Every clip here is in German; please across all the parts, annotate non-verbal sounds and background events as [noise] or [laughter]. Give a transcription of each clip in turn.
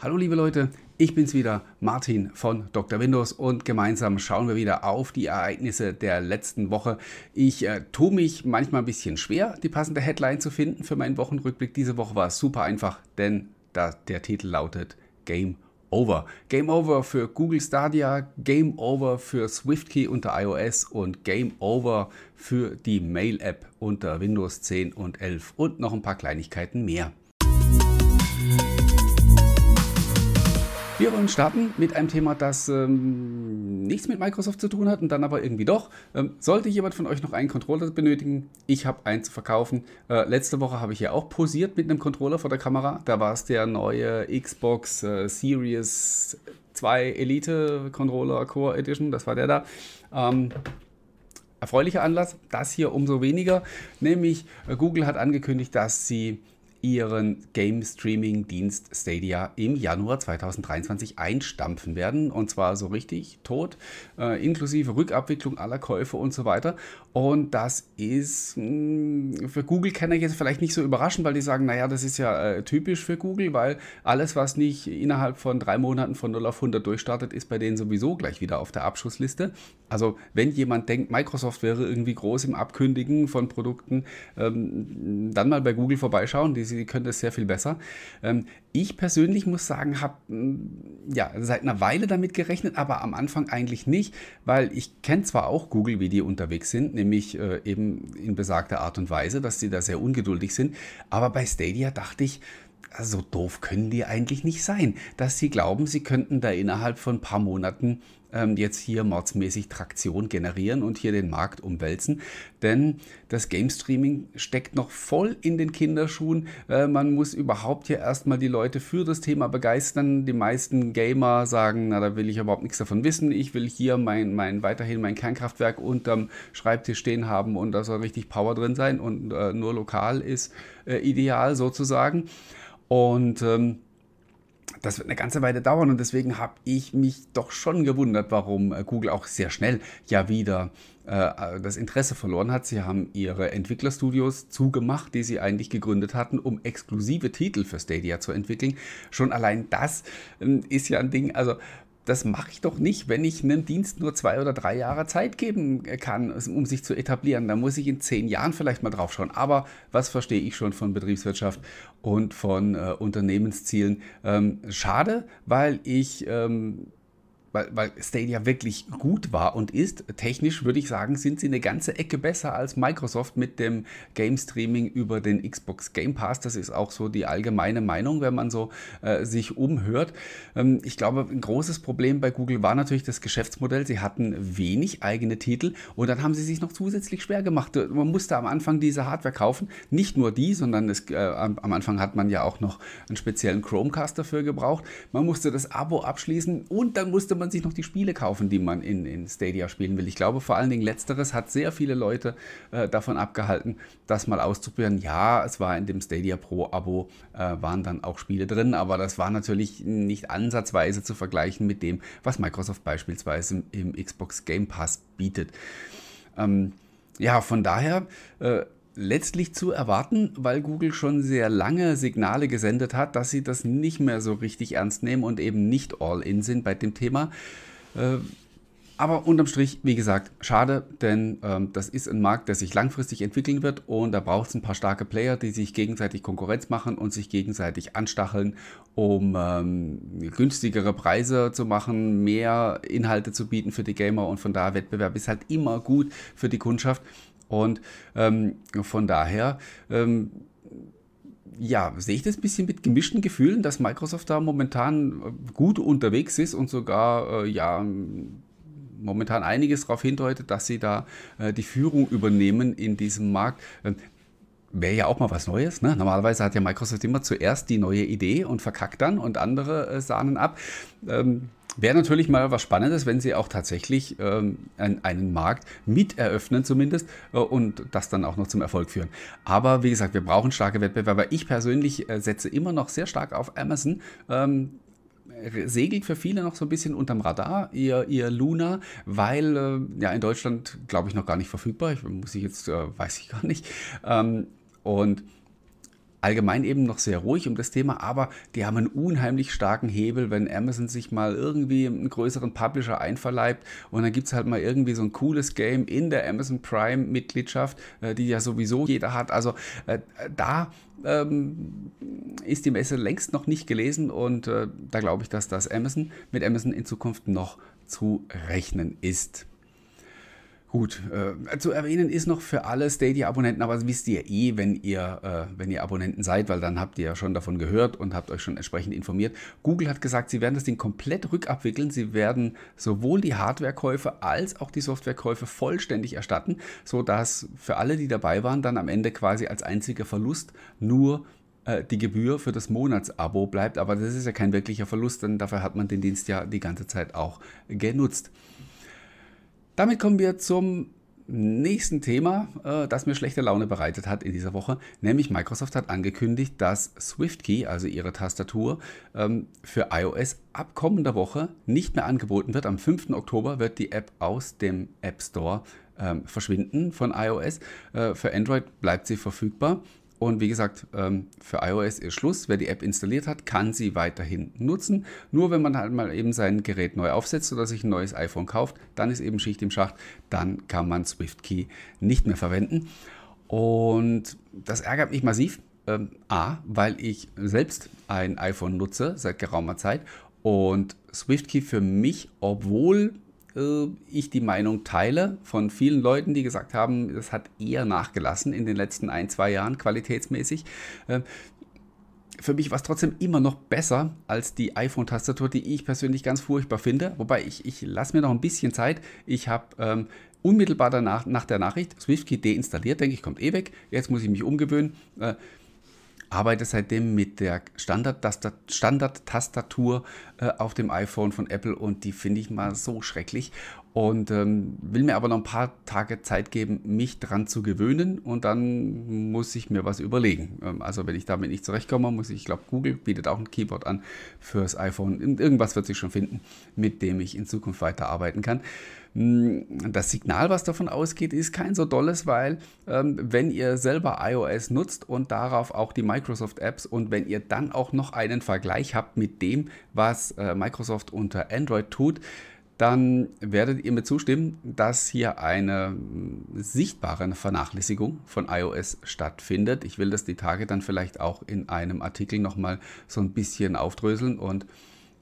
Hallo liebe Leute, ich bin's wieder, Martin von Dr. Windows und gemeinsam schauen wir wieder auf die Ereignisse der letzten Woche. Ich äh, tue mich manchmal ein bisschen schwer, die passende Headline zu finden für meinen Wochenrückblick. Diese Woche war es super einfach, denn da, der Titel lautet Game Over. Game Over für Google Stadia, Game Over für SwiftKey unter iOS und Game Over für die Mail-App unter Windows 10 und 11 und noch ein paar Kleinigkeiten mehr. Wir wollen starten mit einem Thema, das ähm, nichts mit Microsoft zu tun hat und dann aber irgendwie doch. Ähm, sollte jemand von euch noch einen Controller benötigen, ich habe einen zu verkaufen. Äh, letzte Woche habe ich ja auch posiert mit einem Controller vor der Kamera. Da war es der neue Xbox äh, Series 2 Elite Controller Core Edition, das war der da. Ähm, erfreulicher Anlass, das hier umso weniger, nämlich äh, Google hat angekündigt, dass sie ihren Game Streaming Dienst Stadia im Januar 2023 einstampfen werden. Und zwar so richtig tot, äh, inklusive Rückabwicklung aller Käufe und so weiter. Und das ist mh, hm, für Google-Kenner jetzt vielleicht nicht so überraschend, weil die sagen, naja, das ist ja äh, typisch für Google, weil alles, was nicht innerhalb von drei Monaten von 0 auf 100 durchstartet, ist bei denen sowieso gleich wieder auf der Abschussliste. Also wenn jemand denkt, Microsoft wäre irgendwie groß im Abkündigen von Produkten, ähm, dann mal bei Google vorbeischauen. Die sie können das sehr viel besser. Ähm, ich persönlich muss sagen, habe hm, ja, seit einer Weile damit gerechnet, aber am Anfang eigentlich nicht, weil ich kenne zwar auch Google, wie die unterwegs sind, nämlich äh, eben in besagter Art und Weise, dass sie da sehr ungeduldig sind, aber bei Stadia dachte ich, so doof können die eigentlich nicht sein, dass sie glauben, sie könnten da innerhalb von ein paar Monaten jetzt hier mordsmäßig Traktion generieren und hier den Markt umwälzen. Denn das Game Streaming steckt noch voll in den Kinderschuhen. Äh, man muss überhaupt hier erstmal die Leute für das Thema begeistern. Die meisten Gamer sagen, na, da will ich überhaupt nichts davon wissen. Ich will hier mein, mein weiterhin mein Kernkraftwerk unterm Schreibtisch stehen haben und da soll richtig Power drin sein und äh, nur lokal ist äh, ideal sozusagen. Und ähm, das wird eine ganze Weile dauern und deswegen habe ich mich doch schon gewundert, warum äh, Google auch sehr schnell ja wieder äh, das Interesse verloren hat. Sie haben ihre Entwicklerstudios zugemacht, die sie eigentlich gegründet hatten, um exklusive Titel für Stadia zu entwickeln. Schon allein das äh, ist ja ein Ding, also das mache ich doch nicht, wenn ich einem Dienst nur zwei oder drei Jahre Zeit geben kann, um sich zu etablieren. Da muss ich in zehn Jahren vielleicht mal drauf schauen. Aber was verstehe ich schon von Betriebswirtschaft und von äh, Unternehmenszielen? Ähm, schade, weil ich ähm, weil, weil Stadia wirklich gut war und ist. Technisch würde ich sagen, sind sie eine ganze Ecke besser als Microsoft mit dem Game Streaming über den Xbox Game Pass. Das ist auch so die allgemeine Meinung, wenn man so äh, sich umhört. Ähm, ich glaube, ein großes Problem bei Google war natürlich das Geschäftsmodell. Sie hatten wenig eigene Titel und dann haben sie sich noch zusätzlich schwer gemacht. Man musste am Anfang diese Hardware kaufen. Nicht nur die, sondern es, äh, am, Anfang hat man ja auch noch einen speziellen Chromecast dafür gebraucht. Man musste das Abo abschließen und dann musste man sich noch die Spiele kaufen, die man in, in Stadia spielen will. Ich glaube, vor allen Dingen letzteres hat sehr viele Leute äh, davon abgehalten, das mal auszuprobieren. Ja, es war in dem Stadia Pro Abo, äh, waren dann auch Spiele drin, aber das war natürlich nicht ansatzweise zu vergleichen mit dem, was Microsoft beispielsweise im, im Xbox Game Pass bietet. Ähm, ja, von daher äh, letztlich zu erwarten, weil Google schon sehr lange Signale gesendet hat, dass sie das nicht mehr so richtig ernst nehmen und eben nicht all in sind bei dem Thema. Äh, aber unterm Strich, wie gesagt, schade, denn ähm, das ist ein Markt, der sich langfristig entwickeln wird und da braucht es ein paar starke Player, die sich gegenseitig Konkurrenz machen und sich gegenseitig anstacheln, um ähm, günstigere Preise zu machen, mehr Inhalte zu bieten für die Gamer und von daher Wettbewerb ist halt immer gut für die Kundschaft. Und ähm, von daher, ähm, ja, sehe ich das ein bisschen mit gemischten Gefühlen, dass Microsoft da momentan äh, gut unterwegs ist und sogar, äh, ja, momentan einiges darauf hindeutet, dass sie da äh, die Führung übernehmen in diesem Markt. Ähm, Wäre ja auch mal was Neues. Ne? Normalerweise hat ja Microsoft immer zuerst die neue Idee und verkackt dann und andere äh, sahnen ab. Ähm, Wäre natürlich mal was Spannendes, wenn sie auch tatsächlich ähm, einen, Markt mit eröffnen zumindest äh, und das dann auch noch zum Erfolg führen. Aber wie gesagt, wir brauchen starke Wettbewerber. Ich persönlich äh, setze immer noch sehr stark auf Amazon. Ähm, segelt für viele noch so ein bisschen unterm Radar, ihr, ihr Luna, weil äh, ja in Deutschland, glaube ich, noch gar nicht verfügbar. Ich, muss ich jetzt, äh, weiß ich gar nicht. Ähm, und allgemein eben noch sehr ruhig um das Thema, aber die haben einen unheimlich starken Hebel, wenn Amazon sich mal irgendwie einen größeren Publisher einverleibt und dann gibt es halt mal irgendwie so ein cooles Game in der Amazon Prime-Mitgliedschaft, äh, die ja sowieso jeder hat. Also äh, da ähm, ist die Messe längst noch nicht gelesen und äh, da glaube ich, dass das Amazon mit Amazon in Zukunft noch zu rechnen ist. Gut, äh, zu erwähnen ist noch für alle Stadia-Abonnenten, aber das wisst ihr eh, wenn ihr, äh, wenn ihr Abonnenten seid, weil dann habt ihr ja schon davon gehört und habt euch schon entsprechend informiert. Google hat gesagt, sie werden das Ding komplett rückabwickeln. Sie werden sowohl die Hardwarekäufe als auch die Softwarekäufe vollständig erstatten, sodass für alle, die dabei waren, dann am Ende quasi als einziger Verlust nur äh, die Gebühr für das Monatsabo bleibt. Aber das ist ja kein wirklicher Verlust, denn dafür hat man den Dienst ja die ganze Zeit auch genutzt. Damit kommen wir zum nächsten Thema, äh, das mir schlechte Laune bereitet hat in dieser Woche, nämlich Microsoft hat angekündigt, dass SwiftKey, also ihre Tastatur, ähm, für iOS ab kommender Woche nicht mehr angeboten wird. Am 5. Oktober wird die App aus dem App Store ähm, verschwinden von iOS. Äh, für Android bleibt sie verfügbar. Und wie gesagt, ähm, für iOS ist Schluss. Wer die App installiert hat, kann sie weiterhin nutzen. Nur wenn man halt mal eben sein Gerät neu aufsetzt oder sich ein neues iPhone kauft, dann ist eben Schicht im Schacht. Dann kann man SwiftKey nicht mehr verwenden. Und das ärgert mich massiv. Ähm, A, weil ich selbst ein iPhone nutze seit geraumer Zeit und SwiftKey für mich, obwohl ich die Meinung teile von vielen Leuten, die gesagt haben, das hat eher nachgelassen in den letzten ein, zwei Jahren qualitätsmäßig. Äh, für mich war es trotzdem immer noch besser als die iPhone-Tastatur, die ich persönlich ganz furchtbar finde. Wobei ich, ich lasse mir noch ein bisschen Zeit. Ich habe ähm, unmittelbar danach, nach der Nachricht SwiftKey deinstalliert, denke ich, kommt eh weg. Jetzt muss ich mich umgewöhnen. Äh, arbeite seitdem mit der Standard-Tastatur äh, auf dem iPhone von Apple und die finde ich mal so schrecklich und ähm, will mir aber noch ein paar Tage Zeit geben, mich dran zu gewöhnen und dann muss ich mir was überlegen. Ähm, also wenn ich damit nicht zurechtkomme, muss ich, ich glaube, Google bietet auch ein Keyboard an fürs iPhone. Irgendwas wird sich schon finden, mit dem ich in Zukunft weiterarbeiten kann. Hm, das Signal, was davon ausgeht, ist kein so dolles, weil ähm, wenn ihr selber iOS nutzt und darauf auch die Microsoft Apps und wenn ihr dann auch noch einen Vergleich habt mit dem, was äh, Microsoft unter Android tut, dann werdet ihr mir zustimmen, dass hier eine hm, sichtbare Vernachlässigung von iOS stattfindet. Ich will das die Tage dann vielleicht auch in einem Artikel nochmal so ein bisschen aufdröseln und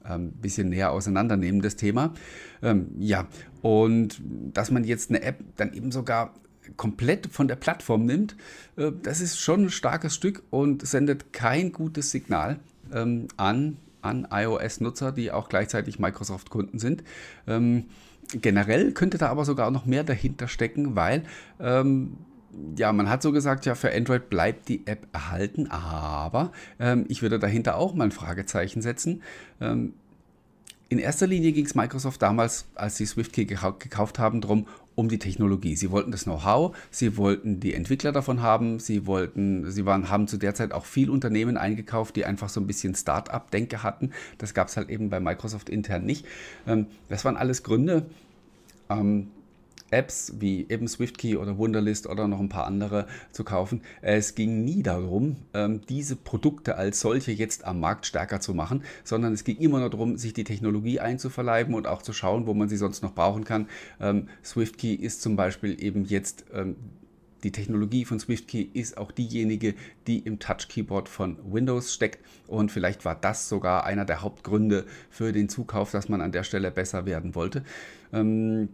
ein ähm, bisschen näher auseinandernehmen, das Thema. Ähm, ja, und dass man jetzt eine App dann eben sogar komplett von der Plattform nimmt, äh, das ist schon ein starkes Stück und sendet kein gutes Signal ähm, an, an iOS-Nutzer, die auch gleichzeitig Microsoft-Kunden sind. Ähm, generell könnte da aber sogar noch mehr dahinter stecken, weil ähm, ja, man hat so gesagt, ja, für Android bleibt die App erhalten, aber ähm, ich würde dahinter auch mal ein Fragezeichen setzen. Ähm, in erster Linie ging es Microsoft damals, als sie SwiftKey gekauft haben, darum, um die Technologie. Sie wollten das Know-how, sie wollten die Entwickler davon haben, sie wollten, sie waren, haben zu der Zeit auch viel Unternehmen eingekauft, die einfach so ein bisschen Start-up-Denke hatten. Das gab es halt eben bei Microsoft intern nicht. Ähm, das waren alles Gründe, ähm, Apps wie eben SwiftKey oder Wunderlist oder noch ein paar andere zu kaufen. Es ging nie darum, ähm, diese Produkte als solche jetzt am Markt stärker zu machen, sondern es ging immer nur darum, sich die Technologie einzuverleiben und auch zu schauen, wo man sie sonst noch brauchen kann. Ähm, SwiftKey ist zum Beispiel eben jetzt ähm, die Technologie von SwiftKey ist auch diejenige, die im Touch-Keyboard von Windows steckt. Und vielleicht war das sogar einer der Hauptgründe für den Zukauf, dass man an der Stelle besser werden wollte. Ähm,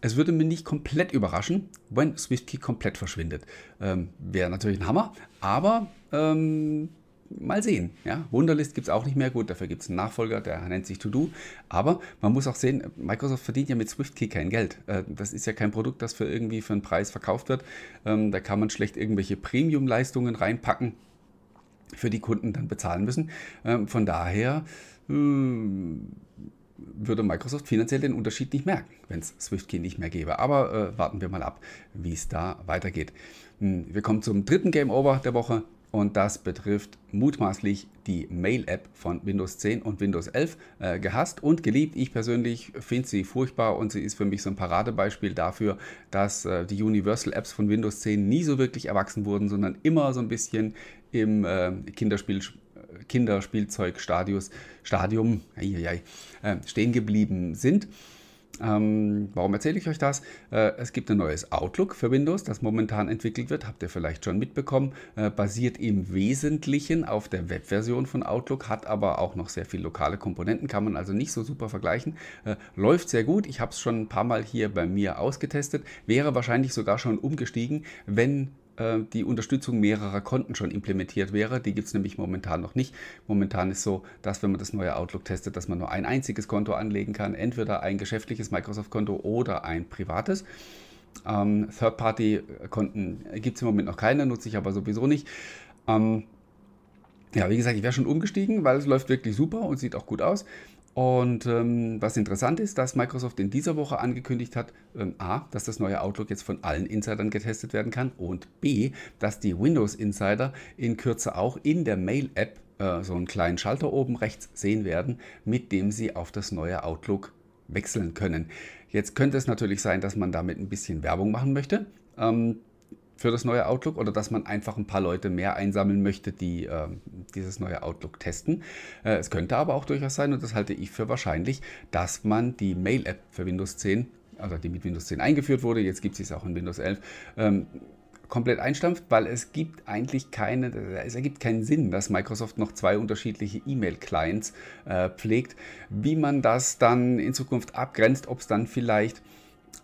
es würde mich nicht komplett überraschen, wenn SwiftKey komplett verschwindet. Ähm, Wäre natürlich ein Hammer, aber ähm, mal sehen. Ja? Wunderlist gibt es auch nicht mehr. Gut, dafür gibt es einen Nachfolger, der nennt sich To-Do. Aber man muss auch sehen, Microsoft verdient ja mit SwiftKey kein Geld. Äh, das ist ja kein Produkt, das für irgendwie für einen Preis verkauft wird. Ähm, da kann man schlecht irgendwelche Premium-Leistungen reinpacken, für die Kunden dann bezahlen müssen. Ähm, von daher. Würde Microsoft finanziell den Unterschied nicht merken, wenn es SwiftKey nicht mehr gäbe. Aber äh, warten wir mal ab, wie es da weitergeht. Hm, wir kommen zum dritten Game Over der Woche. und das betrifft mutmaßlich die Mail-App von Windows 10 und Windows 11 äh, gehasst und geliebt. Ich persönlich finde sie furchtbar und sie ist für mich so ein Paradebeispiel dafür, dass äh, die Universal Apps von Windows 10 nie so wirklich erwachsen wurden, sondern immer so ein bisschen im äh, Kinderspiel Kinderspielzeugstadium Stadium, äh, stehen geblieben sind. Ähm, warum erzähle ich euch das? Äh, es gibt ein neues Outlook für Windows, das momentan entwickelt wird, habt ihr vielleicht schon mitbekommen, äh, basiert im Wesentlichen auf der Webversion von Outlook, hat aber auch noch sehr viele lokale Komponenten, kann man also nicht so super vergleichen. Äh, läuft sehr gut, ich habe es schon ein paar Mal hier bei mir ausgetestet, wäre wahrscheinlich sogar schon umgestiegen, wenn äh, die Unterstützung mehrerer Konten schon implementiert wäre. Die gibt es nämlich momentan noch nicht. Momentan ist so, dass wenn man das neue Outlook testet, dass man nur ein einziges Konto anlegen kann, entweder ein geschäftliches Microsoft-Konto oder ein privates. Ähm, Third-Party-Konten gibt es im Moment noch keine, nutze ich aber sowieso nicht. Ähm, ja, wie gesagt, ich wäre schon umgestiegen, weil es läuft wirklich super und sieht auch gut aus. Und ähm, was interessant ist, dass Microsoft in dieser Woche angekündigt hat, ähm, a, dass das neue Outlook jetzt von allen Insidern getestet werden kann und b, dass die Windows-Insider in Kürze auch in der Mail-App äh, so einen kleinen Schalter oben rechts sehen werden, mit dem sie auf das neue Outlook wechseln können. Jetzt könnte es natürlich sein, dass man damit ein bisschen Werbung machen möchte. Ähm, für das neue Outlook oder dass man einfach ein paar Leute mehr einsammeln möchte, die äh, dieses neue Outlook testen. Äh, es könnte aber auch durchaus sein, und das halte ich für wahrscheinlich, dass man die Mail-App für Windows 10, also die mit Windows 10 eingeführt wurde, jetzt gibt es auch in Windows 11, ähm, komplett einstampft, weil es gibt eigentlich keine, es ergibt keinen Sinn, dass Microsoft noch zwei unterschiedliche E-Mail-Clients äh, pflegt. Wie man das dann in Zukunft abgrenzt, ob es dann vielleicht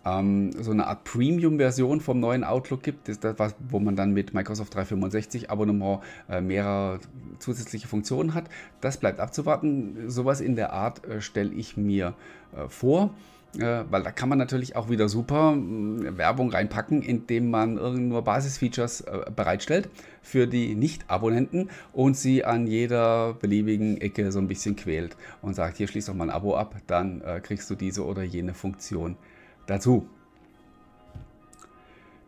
ähm, so eine Art Premium-Version vom neuen Outlook gibt, das was, wo man dann mit Microsoft 365 Abonnement äh, mehrere zusätzliche Funktionen hat. Das bleibt abzuwarten. Sowas in der Art äh, stelle ich mir äh, vor. Äh, weil da kann man natürlich auch wieder super äh, Werbung reinpacken, indem man nur Basisfeatures äh, bereitstellt für die Nicht-Abonnenten und sie an jeder beliebigen Ecke so ein bisschen quält und sagt, hier schließ doch mal ein Abo ab, dann äh, kriegst du diese oder jene Funktion dazu.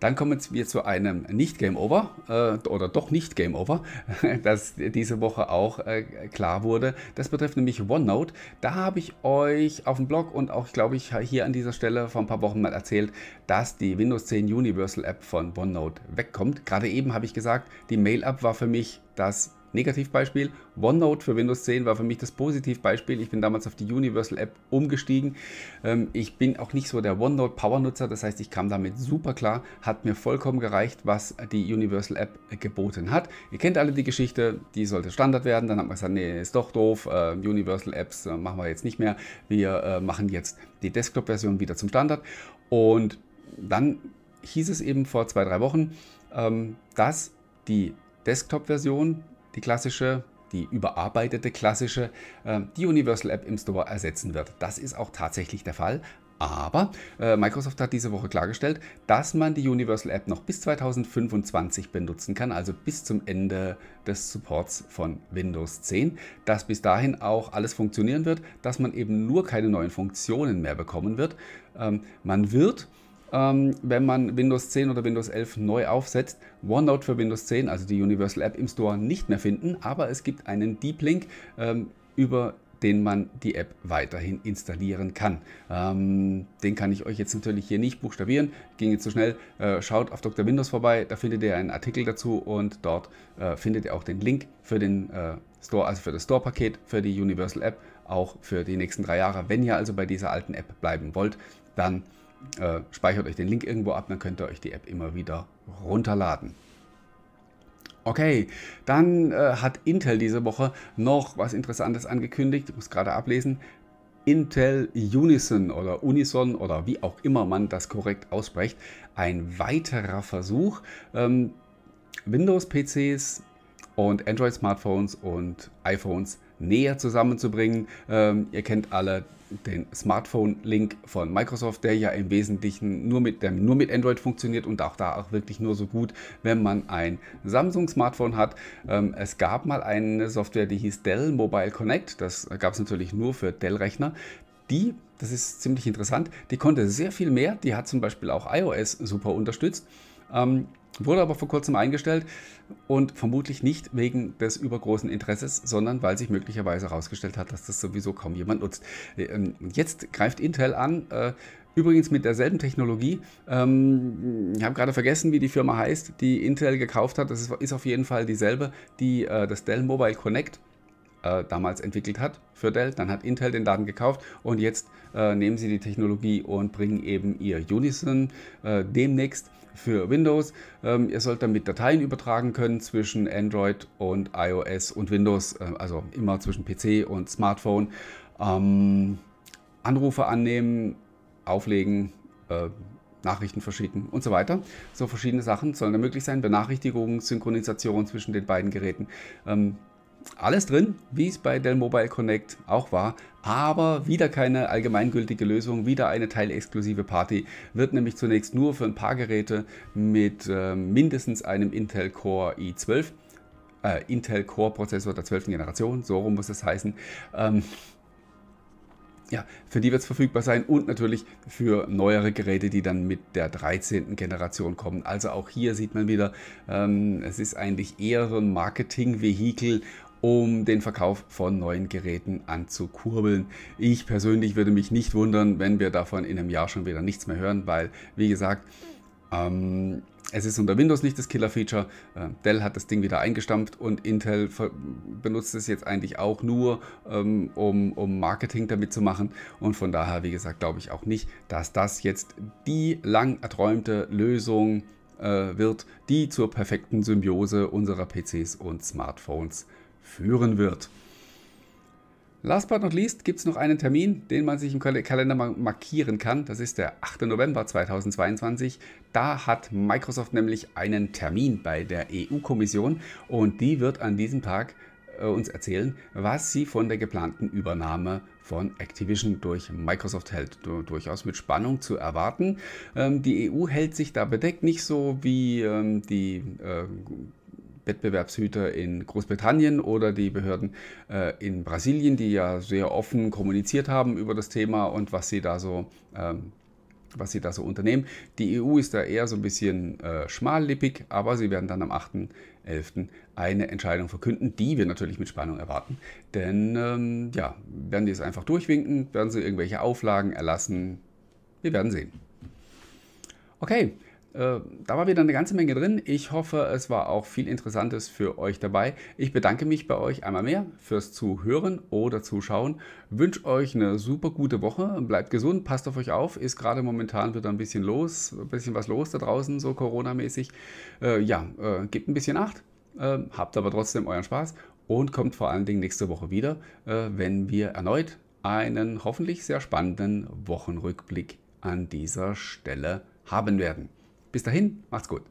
Dann kommen wir zu einem Nicht-Game Over äh, oder doch nicht Game Over, [laughs] das diese Woche auch äh, klar wurde. Das betrifft nämlich OneNote. Da habe ich euch auf dem Blog und auch, glaube ich, hier an dieser Stelle vor ein paar Wochen mal erzählt, dass die Windows 10 Universal App von OneNote wegkommt. Gerade eben habe ich gesagt, die Mail-App war für mich das Negativbeispiel. OneNote für Windows 10 war für mich das Positivbeispiel. Ich bin damals auf die Universal App umgestiegen. Ähm, ich bin auch nicht so der OneNote Power-Nutzer, das heißt, ich kam damit super klar, hat mir vollkommen gereicht, was die Universal App geboten hat. Ihr kennt alle die Geschichte, die sollte Standard werden. Dann hat man gesagt, nee, ist doch doof, äh, Universal Apps äh, machen wir jetzt nicht mehr. Wir äh, machen jetzt die Desktop-Version wieder zum Standard. Und dann hieß es eben vor zwei, drei Wochen, ähm, dass die Desktop-Version die klassische, die überarbeitete klassische, äh, die Universal App im Store ersetzen wird. Das ist auch tatsächlich der Fall. Aber äh, Microsoft hat diese Woche klargestellt, dass man die Universal App noch bis 2025 benutzen kann, also bis zum Ende des Supports von Windows 10, dass bis dahin auch alles funktionieren wird, dass man eben nur keine neuen Funktionen mehr bekommen wird. Ähm, man wird ähm, wenn man Windows 10 oder Windows 11 neu aufsetzt, OneNote für Windows 10, also die Universal App im Store, nicht mehr finden, aber es gibt einen Deep Link ähm, über den man die App weiterhin installieren kann. Ähm, den kann ich euch jetzt natürlich hier nicht buchstabieren, ging jetzt zu so schnell. Äh, schaut auf Dr. Windows vorbei, da findet ihr einen Artikel dazu und dort äh, findet ihr auch den Link für den äh, Store, also für das Store-Paket für die Universal App, auch für die nächsten drei Jahre. Wenn ihr also bei dieser alten App bleiben wollt, dann äh, speichert euch den Link irgendwo ab, dann könnt ihr euch die App immer wieder runterladen. Okay, dann äh, hat Intel diese Woche noch was Interessantes angekündigt. Ich muss gerade ablesen. Intel Unison oder Unison oder wie auch immer man das korrekt ausspricht. Ein weiterer Versuch, ähm, Windows-PCs und Android-Smartphones und iPhones näher zusammenzubringen. Ähm, ihr kennt alle den Smartphone-Link von Microsoft, der ja im Wesentlichen nur mit, nur mit Android funktioniert und auch da auch wirklich nur so gut, wenn man ein Samsung-Smartphone hat. Ähm, es gab mal eine Software, die hieß Dell Mobile Connect. Das gab es natürlich nur für Dell-Rechner. Die, das ist ziemlich interessant, die konnte sehr viel mehr. Die hat zum Beispiel auch iOS super unterstützt Ähm, wurde aber vor kurzem eingestellt und vermutlich nicht wegen des übergroßen Interesses, sondern weil sich möglicherweise herausgestellt hat, dass das sowieso kaum jemand nutzt. Ähm, jetzt greift Intel an. Äh, übrigens mit derselben Technologie. Ähm, ich habe gerade vergessen, wie die Firma heißt, die Intel gekauft hat. Das ist auf jeden Fall dieselbe, die äh, das Dell Mobile Connect äh, damals entwickelt hat für Dell. Dann hat Intel den Laden gekauft und jetzt äh, nehmen sie die Technologie und bringen eben ihr Unison äh, demnächst für Windows. Ähm, ihr sollt damit Dateien übertragen können zwischen Android und iOS und Windows, äh, also immer zwischen PC und Smartphone. Ähm, Anrufe annehmen, auflegen, äh, Nachrichten verschicken und so weiter. So verschiedene Sachen sollen da möglich sein. Benachrichtigungen, Synchronisation zwischen den beiden Geräten. Ähm, alles drin, wie es bei Dell Mobile Connect auch war, aber wieder keine allgemeingültige Lösung, wieder eine teilexklusive Party, wird nämlich zunächst nur für ein paar Geräte mit äh, mindestens einem Intel Core i12, äh, Intel Core Prozessor der 12. Generation, so rum muss es heißen, ähm, ja, für die wird es verfügbar sein und natürlich für neuere Geräte, die dann mit der 13. Generation kommen. Also auch hier sieht man wieder, ähm, es ist eigentlich eher ein Marketing-Vehikel, um den Verkauf von neuen Geräten anzukurbeln. Ich persönlich würde mich nicht wundern, wenn wir davon in einem Jahr schon wieder nichts mehr hören, weil, wie gesagt, ähm, es ist unter Windows nicht das Killer-Feature. Äh, Dell hat das Ding wieder eingestampft und Intel benutzt es jetzt eigentlich auch nur, ähm, um, um Marketing damit zu machen. Und von daher, wie gesagt, glaube ich auch nicht, dass das jetzt die lang erträumte Lösung äh, wird, die zur perfekten Symbiose unserer PCs und Smartphones führen wird. Last but not least gibt es noch einen Termin, den man sich im Kalender markieren kann. Das ist der 8. November 2022. Da hat Microsoft nämlich einen Termin bei der EU-Kommission und die wird an diesem Tag äh, uns erzählen, was sie von der geplanten Übernahme von Activision durch Microsoft hält. Durchaus mit Spannung zu erwarten. Ähm, die EU hält sich da bedeckt, nicht so wie ähm, die äh, Wettbewerbshüter in Großbritannien oder die Behörden äh, in Brasilien, die ja sehr offen kommuniziert haben über das Thema und was sie da so, ähm, was sie da so unternehmen. Die EU ist da eher so ein bisschen äh, schmallippig, aber sie werden dann am 8.11. eine Entscheidung verkünden, die wir natürlich mit Spannung erwarten. Denn ähm, ja, werden die es einfach durchwinken, werden sie irgendwelche Auflagen erlassen. Wir werden sehen. Okay, da war wieder eine ganze Menge drin. Ich hoffe, es war auch viel Interessantes für euch dabei. Ich bedanke mich bei euch einmal mehr fürs Zuhören oder Zuschauen. Wünsche euch eine super gute Woche. Bleibt gesund, passt auf euch auf. Ist gerade momentan wieder ein bisschen los, ein bisschen was los da draußen, so Corona-mäßig. Äh, ja, äh, gebt ein bisschen Acht. Äh, habt aber trotzdem euren Spaß und kommt vor allen Dingen nächste Woche wieder, äh, wenn wir erneut einen hoffentlich sehr spannenden Wochenrückblick an dieser Stelle haben werden. Bis dahin, macht's gut.